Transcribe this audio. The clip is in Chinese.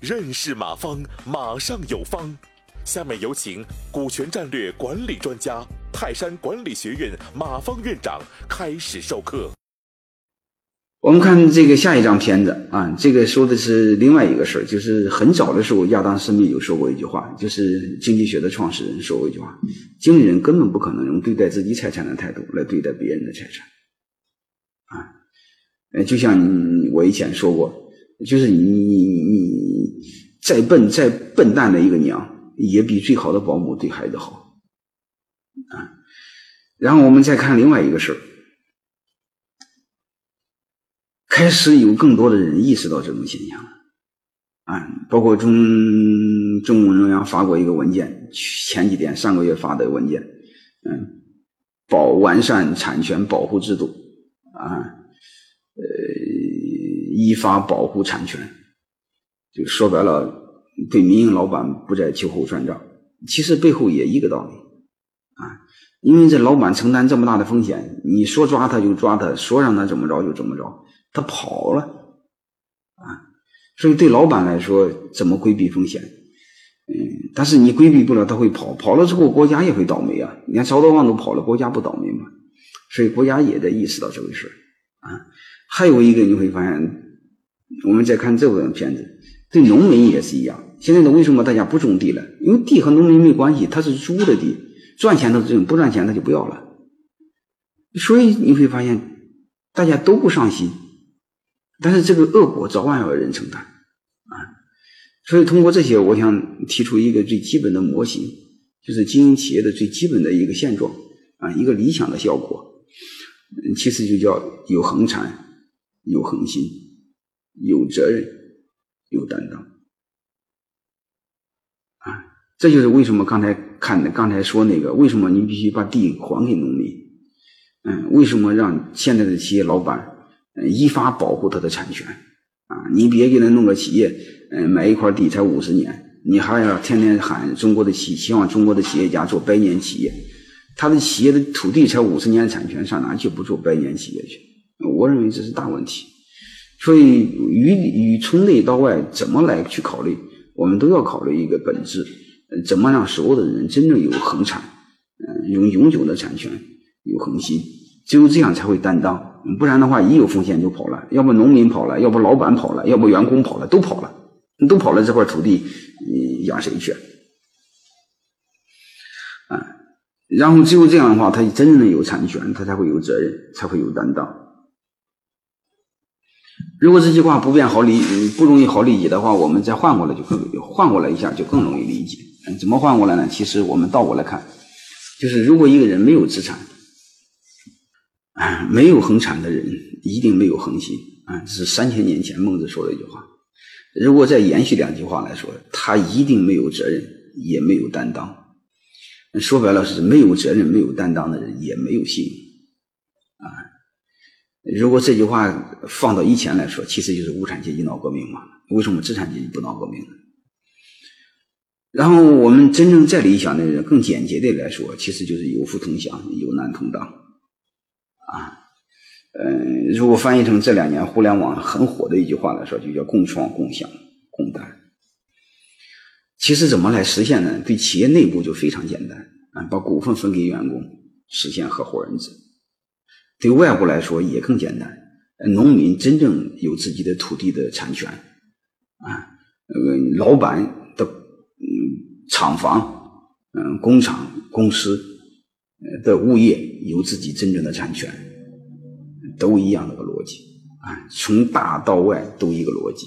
认识马方，马上有方。下面有请股权战略管理专家、泰山管理学院马方院长开始授课。我们看这个下一张片子啊，这个说的是另外一个事儿，就是很早的时候，亚当·斯密有说过一句话，就是经济学的创始人说过一句话：经理人根本不可能用对待自己财产的态度来对待别人的财产。啊，呃，就像我以前说过，就是你你你再笨再笨蛋的一个娘。也比最好的保姆对孩子好，啊，然后我们再看另外一个事儿，开始有更多的人意识到这种现象了，啊，包括中中共中央发过一个文件，前几天上个月发的文件，嗯，保完善产权保护制度，啊，呃，依法保护产权，就说白了。对民营老板不再秋后算账，其实背后也一个道理啊，因为这老板承担这么大的风险，你说抓他就抓他，说让他怎么着就怎么着，他跑了啊，所以对老板来说怎么规避风险？嗯，但是你规避不了，他会跑，跑了之后国家也会倒霉啊！你看曹德旺都跑了，国家不倒霉吗？所以国家也在意识到这回事啊。还有一个你会发现，我们再看这部片子，对农民也是一样。现在呢，为什么大家不种地了？因为地和农民没关系，他是租的地，赚钱他种，不赚钱他就不要了。所以你会发现，大家都不上心，但是这个恶果早晚要有人承担啊。所以通过这些，我想提出一个最基本的模型，就是经营企业的最基本的一个现状啊，一个理想的效果，其实就叫有恒产、有恒心、有责任、有担当。啊这就是为什么刚才看的，刚才说那个，为什么你必须把地还给农民？嗯，为什么让现在的企业老板依法保护他的产权？啊，你别给他弄个企业，嗯，买一块地才五十年，你还要天天喊中国的企，希望中国的企业家做百年企业，他的企业的土地才五十年产权，上哪去不做百年企业去？我认为这是大问题。所以，与与从内到外怎么来去考虑，我们都要考虑一个本质。怎么让所有的人真正有恒产？嗯，有永久的产权，有恒心，只有这样才会担当。不然的话，一有风险就跑了，要不农民跑了，要不老板跑了，要不员工跑了，都跑了，都跑了，这块土地你养谁去？啊，然后只有这样的话，他真正的有产权，他才会有责任，才会有担当。如果这句话不便好理，不容易好理解的话，我们再换过来就更换过来一下就更容易理解。怎么换过来呢？其实我们倒过来看，就是如果一个人没有资产，啊，没有恒产的人，一定没有恒心啊。这是三千年前孟子说的一句话。如果再延续两句话来说，他一定没有责任，也没有担当。说白了是没有责任、没有担当的人，也没有信用啊。如果这句话放到以前来说，其实就是无产阶级闹革命嘛。为什么资产阶级不闹革命呢？然后我们真正再理想的人，更简洁的来说，其实就是有福同享，有难同当，啊，嗯，如果翻译成这两年互联网很火的一句话来说，就叫共创、共享、共担。其实怎么来实现呢？对企业内部就非常简单啊，把股份分给员工，实现合伙人制；对外部来说也更简单，农民真正有自己的土地的产权，啊，那个老板的嗯。厂房、嗯，工厂、公司的物业有自己真正的产权，都一样的个逻辑啊，从大到外都一个逻辑。